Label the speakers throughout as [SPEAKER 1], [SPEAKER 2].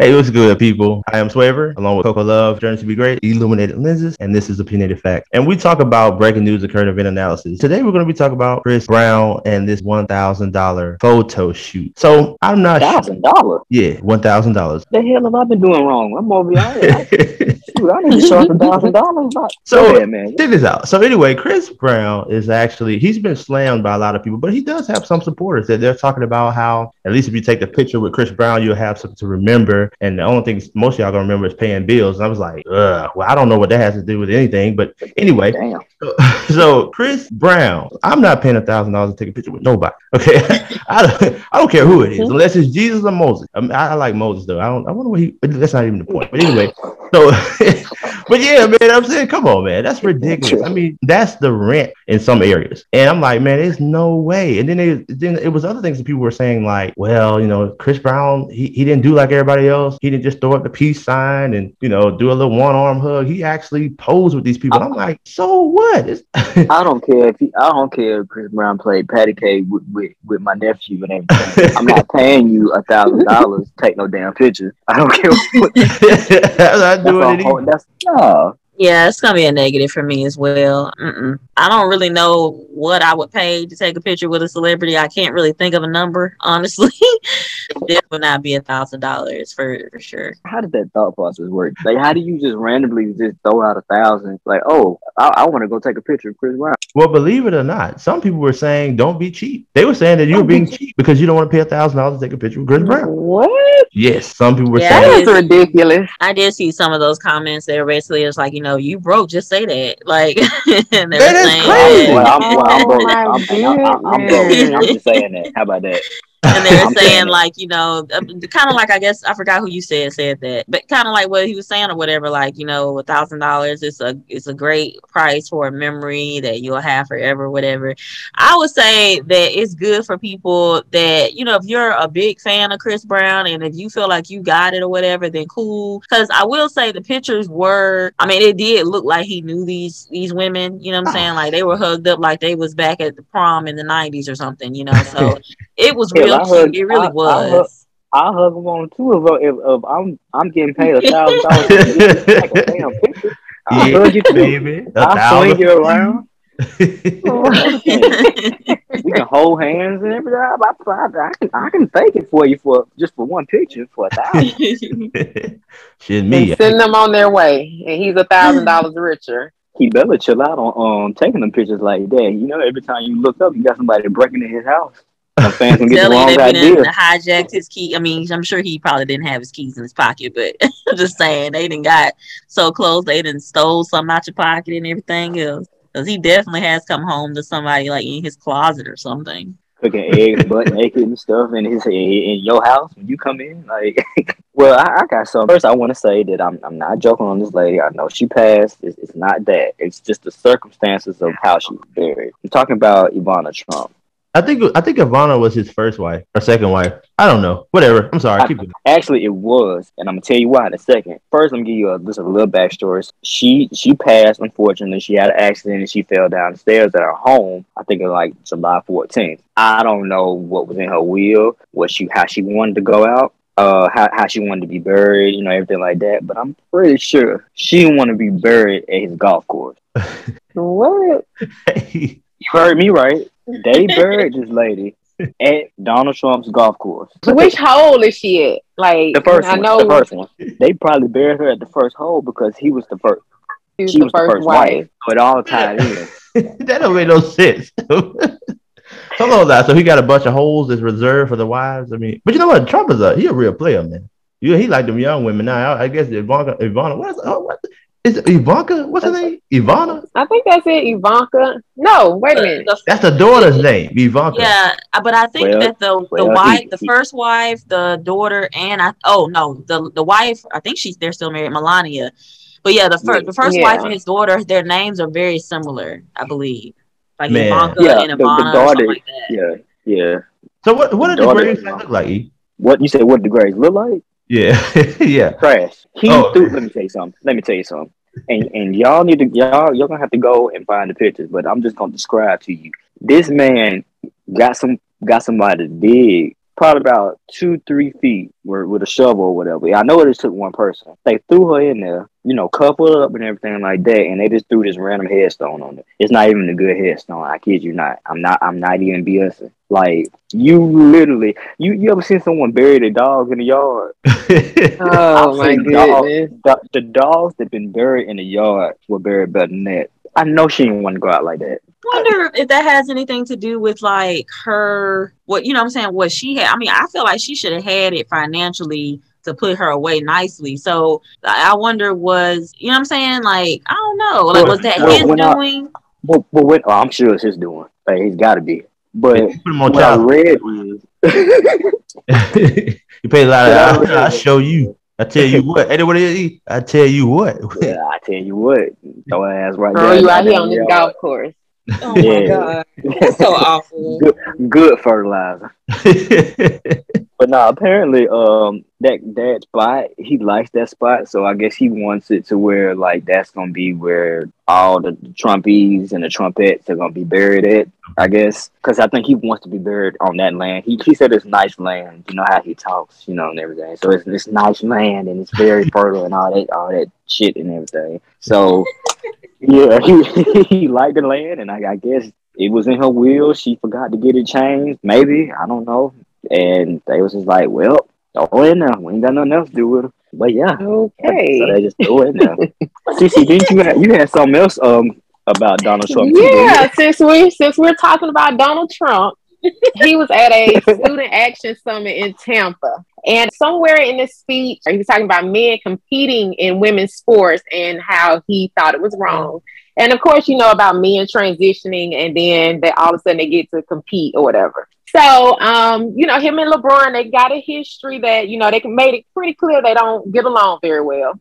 [SPEAKER 1] Hey, what's good, people? I am Swavor, along with Coco Love, Journey to Be Great, Illuminated Lenses, and this is Opinionated Fact. And we talk about breaking news and current event analysis. Today, we're going to be talking about Chris Brown and this $1,000 photo shoot. So, I'm not
[SPEAKER 2] Thousand dollars.
[SPEAKER 1] Yeah, $1,000.
[SPEAKER 2] The hell have I been doing wrong? I'm over here. I, shoot, I need to a thousand dollars.
[SPEAKER 1] So-
[SPEAKER 2] Go ahead, man.
[SPEAKER 1] Check this out. So anyway, Chris Brown is actually he's been slammed by a lot of people, but he does have some supporters that they're talking about how at least if you take a picture with Chris Brown, you'll have something to remember. And the only thing most of y'all gonna remember is paying bills. And I was like, Ugh, well, I don't know what that has to do with anything, but anyway.
[SPEAKER 2] Damn.
[SPEAKER 1] So Chris Brown, I'm not paying a thousand dollars to take a picture with nobody. Okay, I don't, I don't care who it is, unless it's Jesus or Moses. I, mean, I, I like Moses though. I don't. I wonder what he. That's not even the point. But anyway, so. but yeah, man, I'm saying, come on, man, that's ridiculous. I mean, that's the rent in some areas, and I'm like, man, there's no way. And then it, then it was other things that people were saying, like, well, you know, Chris Brown, he, he didn't do like everybody else. He didn't just throw up the peace sign and you know do a little one arm hug. He actually posed with these people. I'm like, so what?
[SPEAKER 2] I don't care if he, I don't care if Chris Brown played patty cake with, with, with my nephew and everything. I'm not paying you a thousand dollars take no damn picture. I don't care what
[SPEAKER 1] I'm not
[SPEAKER 2] that's,
[SPEAKER 1] doing
[SPEAKER 2] a whole, that's no.
[SPEAKER 3] Yeah, it's gonna be a negative for me as well. Mm-mm. I don't really know what I would pay to take a picture with a celebrity. I can't really think of a number, honestly. this would not be a thousand dollars for sure.
[SPEAKER 2] How did that thought process work? Like, how do you just randomly just throw out a thousand? Like, oh, I, I want to go take a picture of Chris Brown.
[SPEAKER 1] Well, believe it or not, some people were saying don't be cheap. They were saying that you were
[SPEAKER 2] Don't be
[SPEAKER 1] being cheap because you don't want to pay a thousand dollars to take a picture with Chris Brown.
[SPEAKER 4] What?
[SPEAKER 1] Yes, some people were
[SPEAKER 3] Yeah,
[SPEAKER 1] saying.
[SPEAKER 4] That is ridiculous.
[SPEAKER 3] I did see some of those comments. They were basically just like, you know, you broke, just say that. Like, and they
[SPEAKER 1] That
[SPEAKER 3] were
[SPEAKER 1] is
[SPEAKER 3] saying
[SPEAKER 1] crazy.
[SPEAKER 2] Well. I'm, well, I'm
[SPEAKER 4] Oh
[SPEAKER 2] broke.
[SPEAKER 4] my
[SPEAKER 2] I'm, I'm, I'm, I'm broke.
[SPEAKER 4] goodness.
[SPEAKER 2] I'm just saying that. How about that?
[SPEAKER 3] And they were saying like you know uh, kind of like i guess i forgot who you said said that but kind of like what he was saying or whatever like you know a thousand dollars is a it's a great price for a memory that you'll have forever whatever. I would say that it's good for people that you know if you're a big fan of chris brown and if you feel like you got it or whatever then cool. Because i will say the pictures were i mean it did look like he knew these these women you know what i'm saying? Like they were hugged up like they was back at the prom in the 90s or something you know? So it was
[SPEAKER 2] Hell,
[SPEAKER 3] real
[SPEAKER 2] I
[SPEAKER 3] cute.
[SPEAKER 2] heard-
[SPEAKER 3] it really
[SPEAKER 2] I- I
[SPEAKER 3] was.
[SPEAKER 2] heard- I'll hug them on too if, if, if I'm I'm getting paid a thousand dollars to a damn picture. I'll
[SPEAKER 1] yeah,
[SPEAKER 2] hug you too.
[SPEAKER 1] baby. A
[SPEAKER 2] I'll swing you around. We can hold hands and everything. I, I, I, can I can fake it for you for just for one picture for a thousand.
[SPEAKER 1] Shit, me.
[SPEAKER 4] And send them on their way, and he's a thousand dollars richer.
[SPEAKER 2] He better chill out on um taking them pictures like that. You know, every time you look up, you got somebody breaking in his house. Some fans gonna get the wrong
[SPEAKER 3] they
[SPEAKER 2] idea.
[SPEAKER 3] hijacked his key. I mean, I'm sure he probably didn't have his keys in his pocket, but I'm just saying they didn't got so close they didn't stole something out your pocket and everything else. Because he definitely has come home to somebody like in his closet or something.
[SPEAKER 2] cooking eggs, butt naked and stuff in his in your house when you come in. Like, well, I, I got some. First, I want to say that I'm I'm not joking on this lady. I know she passed. It's, it's not that. It's just the circumstances of how she was buried. I'm talking about Ivana Trump.
[SPEAKER 1] I think I think Ivana was his first wife or second wife. I don't know. Whatever. I'm sorry. Keep going.
[SPEAKER 2] Actually, it was, and I'm gonna tell you why in a second. First, I'm gonna give you a, just a little backstory. She she passed. Unfortunately, she had an accident and she fell downstairs at her home. I think it was like July 14th. I don't know what was in her will, what she how she wanted to go out. Uh, how, how she wanted to be buried, you know, everything like that. But I'm pretty sure she didn't want to be buried at his golf course.
[SPEAKER 4] What?
[SPEAKER 2] You heard me right. They buried this lady at Donald Trump's golf course.
[SPEAKER 4] Which hole is she at? Like
[SPEAKER 2] The first
[SPEAKER 4] I
[SPEAKER 2] one.
[SPEAKER 4] know
[SPEAKER 2] The first one. They probably buried her at the first hole because he was the first.
[SPEAKER 4] she was
[SPEAKER 2] She
[SPEAKER 4] the
[SPEAKER 2] was the
[SPEAKER 4] first
[SPEAKER 2] first
[SPEAKER 4] wife.
[SPEAKER 2] wife. So it all tied in.
[SPEAKER 1] that don't make no sense. Hold on, now. So he got a bunch of holes that's reserved for the wives. I mean, but you know what? Trump is a he a real player, man. You he like them young women now. I, I guess Ivanka, Ivana. What is oh, what is it Ivanka? What's her name? Ivana.
[SPEAKER 4] I think that's it, Ivanka. No, wait a minute.
[SPEAKER 1] That's the daughter's name, Ivanka.
[SPEAKER 3] yeah, uh, but I think
[SPEAKER 2] Well,
[SPEAKER 3] that the the
[SPEAKER 2] well,
[SPEAKER 3] wife,
[SPEAKER 2] he-
[SPEAKER 3] the first wife, the daughter, and I oh no, the the wife. I think she's they're still married, Melania. But yeah, the first the first
[SPEAKER 4] Yeah.
[SPEAKER 3] wife and his daughter, their names are very similar, I believe. Like
[SPEAKER 1] Man.
[SPEAKER 3] Ivanka
[SPEAKER 2] Yeah,
[SPEAKER 3] and
[SPEAKER 2] the- the
[SPEAKER 3] Ivana, or
[SPEAKER 2] daughter-
[SPEAKER 3] something like that.
[SPEAKER 2] Yeah, yeah.
[SPEAKER 1] So what? What did the
[SPEAKER 2] Daughter
[SPEAKER 1] graves look like?
[SPEAKER 2] What you said? What did the graves look like?
[SPEAKER 1] Yeah, yeah.
[SPEAKER 2] Trash. He
[SPEAKER 1] Oh.
[SPEAKER 2] threw. Let me tell you something. Let me tell you something. And and y'all need to y'all y'all gonna have to go and find the pictures. But I'm just gonna describe to you. This man got some got somebody to dig probably about two, three feet with, with a shovel or whatever. I know it just took one person. They threw her in there, you know, coupled up and everything like that, and they just threw this random headstone on it. It's not even a good headstone. I kid you not. I'm not. I'm not even BSing. Like you literally, you you ever seen someone bury a dog in the yard?
[SPEAKER 4] Oh my
[SPEAKER 2] seen dogs-
[SPEAKER 4] goodness.
[SPEAKER 2] The, the dogs that been buried in the yard were buried better than that. I know she didn't want to go out like that.
[SPEAKER 3] Wonder if that has anything to do with like her what you know what I'm saying what she had I mean I feel like she should have had it financially to put her away nicely so I I wonder was you know what I'm saying like I don't know like was that
[SPEAKER 2] Well,
[SPEAKER 3] his
[SPEAKER 2] when I-
[SPEAKER 3] doing
[SPEAKER 2] But, but when, oh, I'm sure it's his doing. Like, he's got to be. But
[SPEAKER 1] Put him on
[SPEAKER 2] what I read is
[SPEAKER 1] you pay a lot of. I, I show you. I tell you what. Ain't what it is? I tell you what.
[SPEAKER 2] Yeah, I tell you what, throw her ass right
[SPEAKER 4] Girl,
[SPEAKER 2] there.
[SPEAKER 4] you out here on this golf course.
[SPEAKER 3] Oh my god that's so awful
[SPEAKER 2] Good, good fertilizer. But no, apparently, um, that that spot he likes that spot, so I guess he wants it to where like that's gonna be where all the Trumpies and the trumpets are gonna be buried at. I guess because I think he wants to be buried on that land. He he said it's nice land. You know how he talks, you know, and everything. So it's it's nice land and it's very fertile and all that all that shit and everything. So yeah, he he liked the land, and I, I guess it was in her will. She forgot to get it changed. Maybe I don't know. And they was just like, well, throw it in there. We ain't got nothing else to do with it. But yeah,
[SPEAKER 4] Okay.
[SPEAKER 2] so they just threw it in there. Cece, didn't you have, you had something else um about Donald Trump? too.
[SPEAKER 4] Yeah, since we since we're talking about Donald Trump, he was at a student action summit in Tampa. And somewhere in this speech, he was talking about men competing in women's sports and how he thought it was wrong. And of course, you know about men transitioning and then they all of a sudden they get to compete or whatever. So, um, you know, him and LeBron, they got a history that, you know, they made it pretty clear they don't get along very well.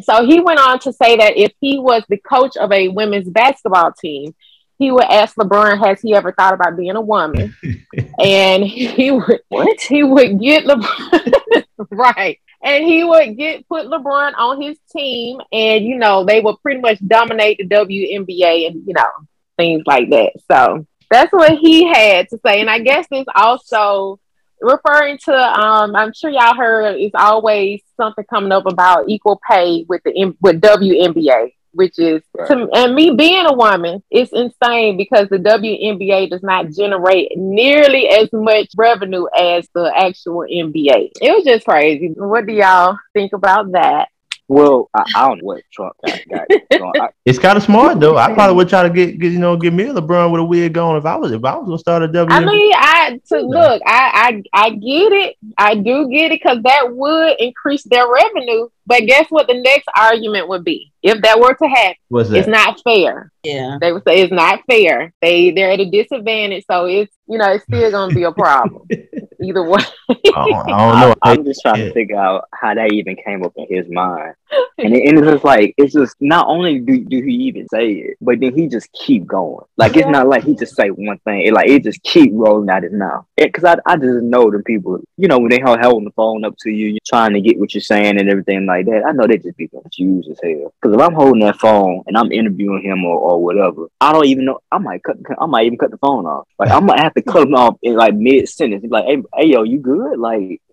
[SPEAKER 4] So he went on to say that if he was the coach of a women's basketball team, he would ask LeBron, has he ever thought about being a woman? and he would what? He would get LeBron right. And he would get put LeBron on his team and you know, they would pretty much dominate the WNBA and you know, things like that. So that's what he had to say. And I guess this also referring to um I'm sure y'all heard it's always something coming up about equal pay with the M- with WNBA which is to, and me being a woman it's insane because the WNBA does not generate nearly as much revenue as the actual NBA it was just crazy what do y'all think about that
[SPEAKER 2] Well, I, I don't know what Trump got. got going. I,
[SPEAKER 1] It's kind of smart though. I probably would try to get, get you know get me a LeBron with a wig on if I was if I was gonna start a WNBA.
[SPEAKER 4] I mean, I to look, I I I get it. I do get it because that would increase their revenue. But guess what? The next argument would be if that were to happen,
[SPEAKER 1] What's
[SPEAKER 4] it's not fair.
[SPEAKER 3] yeah
[SPEAKER 4] They would say it's not fair. They they're at a disadvantage, so it's you know it's still gonna be a problem either way.
[SPEAKER 1] I don't, I don't know.
[SPEAKER 2] I, am just trying
[SPEAKER 1] Yeah.
[SPEAKER 2] to figure out how that even came up in his mind. And, it, and it's just like it's just not only do, do he even say it, but then he just keep going. Like it's not like he just say one thing. It like it just keep rolling out his mouth. Because I, I just know the people, you know, when they hold holding the phone up to you, you're trying to get what you're saying and everything like that. I know they just be confused as hell. Because if I'm holding that phone and I'm interviewing him or, or whatever, I don't even know. I might cut. I might even cut the phone off. Like I might have to cut him off in like mid sentence. Like, hey, hey, yo, you good? Like,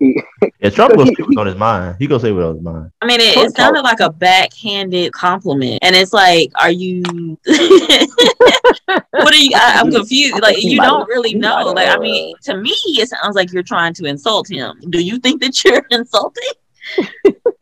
[SPEAKER 1] Yeah, Trump gonna say what's on his mind. He gonna say what's on his mind.
[SPEAKER 3] I mean, it, it sounded like a backhanded compliment, and it's like, are you? what are you? I, I'm confused. Like, you don't really know. Like, I
[SPEAKER 2] uh,
[SPEAKER 3] mean, to me, it sounds like you're trying to insult him. Do you think that you're insulting?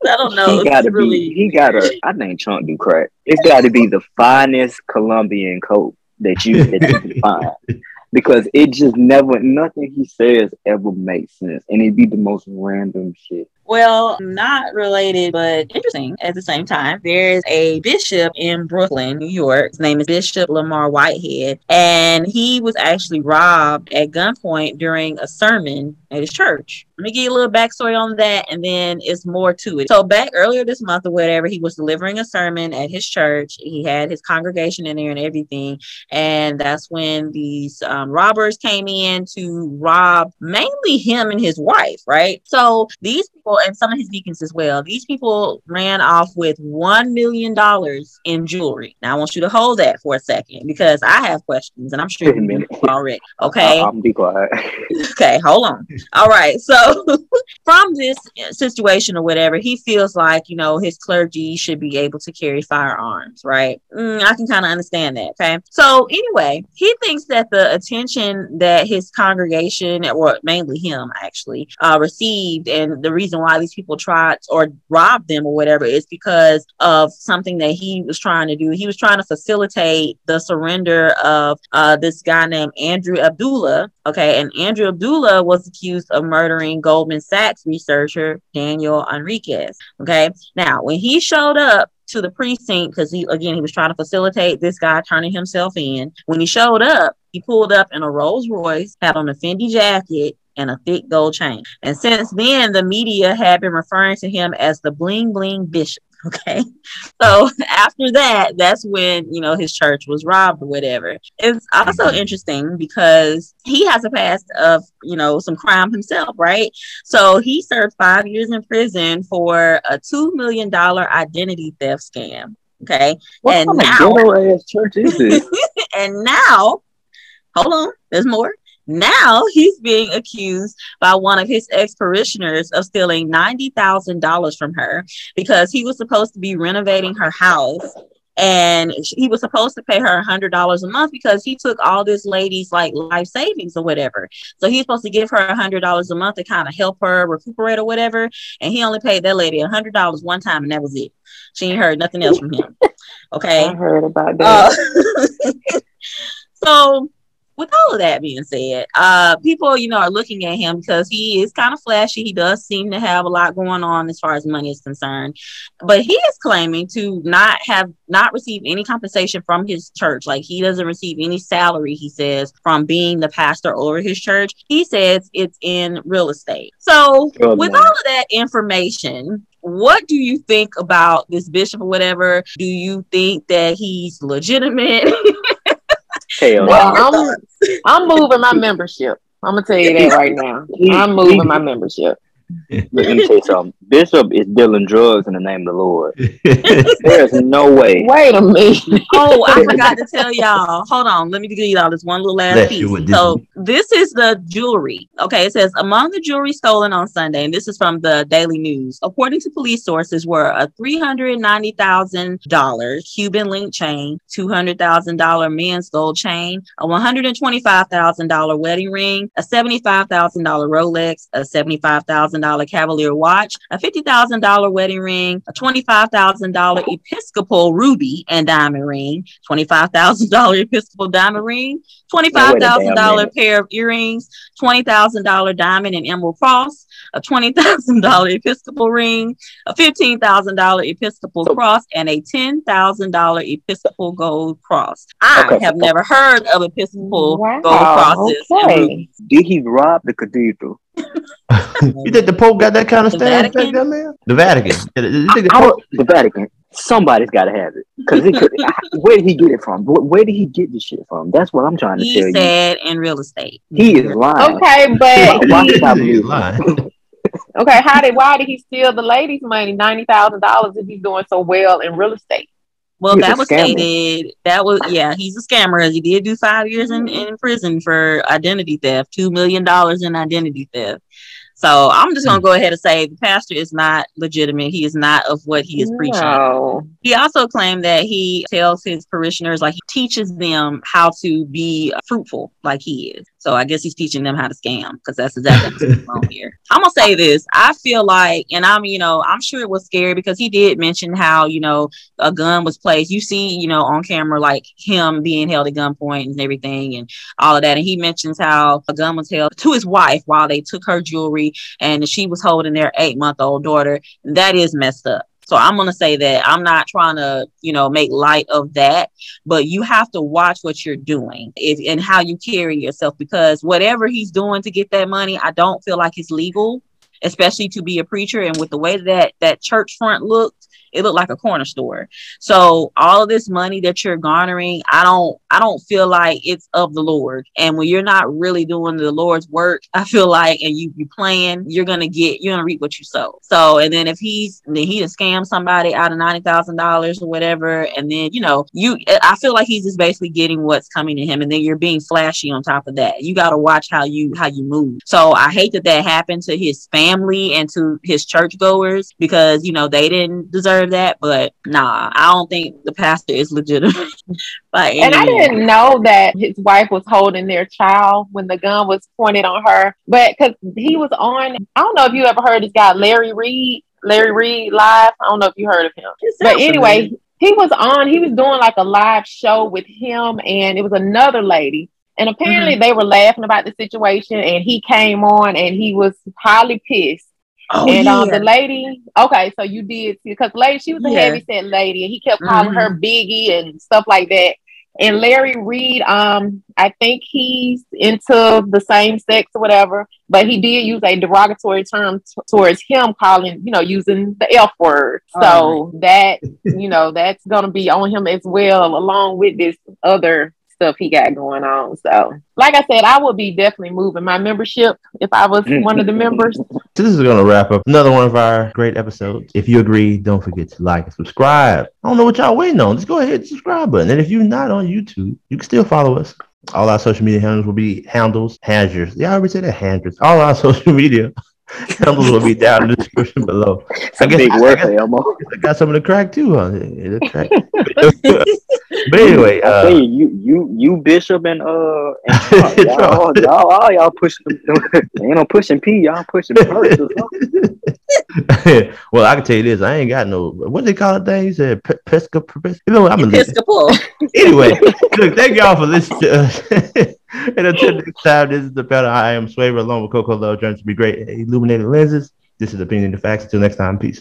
[SPEAKER 3] I don't know.
[SPEAKER 2] he gotta
[SPEAKER 3] really.
[SPEAKER 2] be. He gotta. I think Trump do crack. It's got to be the finest Colombian coke that you that you can find. Because it just never, nothing he says ever makes sense, and it be the most random shit.
[SPEAKER 3] Well, not related, but interesting at the same time. There's a bishop in Brooklyn, New York. His name is Bishop Lamar Whitehead, and he was actually robbed at gunpoint during a sermon at his church. Let me give you a little backstory on that, and then it's more to it. So back earlier this month or whatever, he was delivering a sermon at his church. He had his congregation in there and everything, and that's when these um, robbers came in to rob mainly him and his wife. Right. So these people and some of his deacons as well. These people ran off with one million dollars in jewelry. Now I want you to hold that for a second because I have questions, and I'm sure you already. Okay.
[SPEAKER 2] I'm be quiet.
[SPEAKER 3] okay, hold on. All right. So from this situation or whatever, he feels like, you know, his clergy should be able to carry firearms, right? Mm, I can kind of understand that. Okay. So anyway, he thinks that the attention that his congregation, or mainly him actually, uh, received, and the reason why these people tried or robbed them or whatever is because of something that he was trying to do. He was trying to facilitate the surrender of uh, this guy named Andrew Abdullah. Okay. And Andrew Abdullah was accused of murdering Goldman Sachs researcher Daniel Enriquez. Okay. Now, when he showed up to the precinct, because he, again, he was trying to facilitate this guy turning himself in, when he showed up, he pulled up in a Rolls Royce, had on a Fendi jacket, and a thick gold chain. And since then, the media had been referring to him as the bling bling bishop. Okay. So after that, that's when, you know, his church was robbed or whatever. It's also mm-hmm. interesting because he has a past of, you know, some crime himself, right? So he served five years in prison for a $2 million identity theft scam. Okay.
[SPEAKER 2] What and now, ass church is this?
[SPEAKER 3] and now, hold on, there's more. Now he's being accused by one of his ex parishioners of stealing $90,000 from her because he was supposed to be renovating her house and he was supposed to pay her a hundred dollars a month because he took all this lady's like life savings or whatever. So he's supposed to give her a hundred dollars a month to kind of help her recuperate or whatever. And he only paid that lady a hundred dollars one time, and that was it. She ain't heard nothing else from him. Okay,
[SPEAKER 4] I heard about that.
[SPEAKER 3] Uh, so with all of that being said, uh, people, you know, are looking at him because he is kind of flashy. He does seem to have a lot going on as far as money is concerned, but he is claiming to not have not received any compensation from his church. Like he doesn't receive any salary. He says from being the pastor over his church. He says it's in real estate. So with man. all of that information, what do you think about this bishop or whatever? Do you think that he's legitimate?
[SPEAKER 4] Hell well, I'm, I'm moving my membership. I'm gonna tell you that right now. I'm moving my membership.
[SPEAKER 2] Let me say something. Bishop is dealing drugs in the name of the Lord. There's no way.
[SPEAKER 4] Wait a minute.
[SPEAKER 3] oh, I forgot to tell y'all. Hold on. Let me give y'all this one little last piece. So this is the jewelry. Okay, it says among the jewelry stolen on Sunday, and this is from the Daily News. According to police sources, were a three hundred ninety thousand dollar Cuban link chain, two hundred thousand dollar men's gold chain, a one hundred and twenty five thousand dollar wedding ring, a seventy five thousand dollar Rolex, a seventy five thousand $50,000 Cavalier watch, a $50,000 wedding ring, a $25,000 Episcopal ruby and diamond ring, $25,000 Episcopal diamond ring, $25,000 pair of earrings, $20,000 diamond and emerald cross, a $20,000 Episcopal ring, a $15,000 Episcopal so, cross, and a $10,000 Episcopal gold cross. I okay. have never heard of Episcopal wow. gold crosses. Okay.
[SPEAKER 2] Did he rob the cathedral?
[SPEAKER 1] you think the Pope got that kind of staff back there, man? The Vatican.
[SPEAKER 2] the, Pope- the Vatican. Somebody's got to have it because where did he get it from? Where did he get this shit from? That's what I'm trying to he tell you.
[SPEAKER 3] He said in real estate.
[SPEAKER 2] He is lying.
[SPEAKER 4] Okay, but why, why he, lying? okay, how did why did he steal the lady's money, ninety thousand dollars, if he's doing so well in real estate?
[SPEAKER 3] Well, he's that was stated. That was yeah, he's a scammer. He did do five years in, in prison for identity theft, two million dollars in identity theft. So I'm just gonna go ahead and say the pastor is not legitimate. He is not of what he is preaching. He also claimed that he tells his parishioners like he teaches them how to be fruitful like he is. So I guess he's teaching them how to scam because that's exactly what's going on here. I'm gonna say this. I feel like, and I'm, you know, I'm sure it was scary because he did mention how, you know, a gun was placed. You see, you know, on camera, like him being held at gunpoint and everything and all of that. And he mentions how a gun was held to his wife while they took her jewelry and she was holding their eight month old daughter. That is messed up. So I'm going to say that I'm not trying to, you know, make light of that, but you have to watch what you're doing if, and how you carry yourself because whatever he's doing to get that money, I don't feel like it's legal. especially to be a preacher. And with the way that that church front looked, it looked like a corner store. So all of this money that you're garnering, I don't I don't feel like it's of the Lord. And when you're not really doing the Lord's work, I feel like and you you playing, you're gonna get you're gonna reap what you sow. So and then if he's then he to scam somebody out of ninety thousand dollars or whatever, and then you know you I feel like he's just basically getting what's coming to him, and then you're being flashy on top of that. You got to watch how you how you move. So I hate that that happened to his family and to his churchgoers because you know they didn't deserve deserve that, but nah, I don't think the pastor is legitimate.
[SPEAKER 4] like, and I didn't know that his wife was holding their child when the gun was pointed on her, but because he was on, I don't know if you ever heard this guy Larry Reed, Larry Reed live. I don't know if you heard of him, but anyway. He was on, he was doing like a live show with him, and it was another lady. And apparently mm-hmm. they were laughing about the situation, and he came on and he was highly pissed Oh, and yeah. um, the lady, okay, so you did because lady, she was a yeah. heavy set lady, and he kept calling mm-hmm. her Biggie and stuff like that. And Larry Reed, um, I think he's into the same sex or whatever, but he did use a derogatory term t- towards him, calling, you know, using the F word. So right. that, you know, that's gonna be on him as well, along with this other stuff he got going on. So, like I said, I would be definitely moving my membership if I was mm. one of the members.
[SPEAKER 1] So this is going to wrap up another one of our great episodes. If you agree, don't forget to like and subscribe. I don't know what y'all waiting on. Just go ahead and subscribe button. And if you're not on YouTube, you can still follow us. All our social media handles will be handles, handles. Yeah, I already said that handles. All our social media Handles will be down in the description below.
[SPEAKER 2] It's I guess, big word, Elmo.
[SPEAKER 1] I got some of the crack too huh? but anyway,
[SPEAKER 2] uh, I you, you, you, you, Bishop, and uh, and y'all, y'all, all y'all pushing, ain't no pushing P, y'all pushing purse.
[SPEAKER 1] well, I can tell you this: I ain't got no what they call it. Thing you said, Episcopal.
[SPEAKER 3] You know, I'm Episcopal.
[SPEAKER 1] anyway, look, thank y'all for listening. And until next time, this is the better. I am Swavor along with Coco Love, trying to be great illuminated lenses. This is Opinion to Facts. Until next time, peace.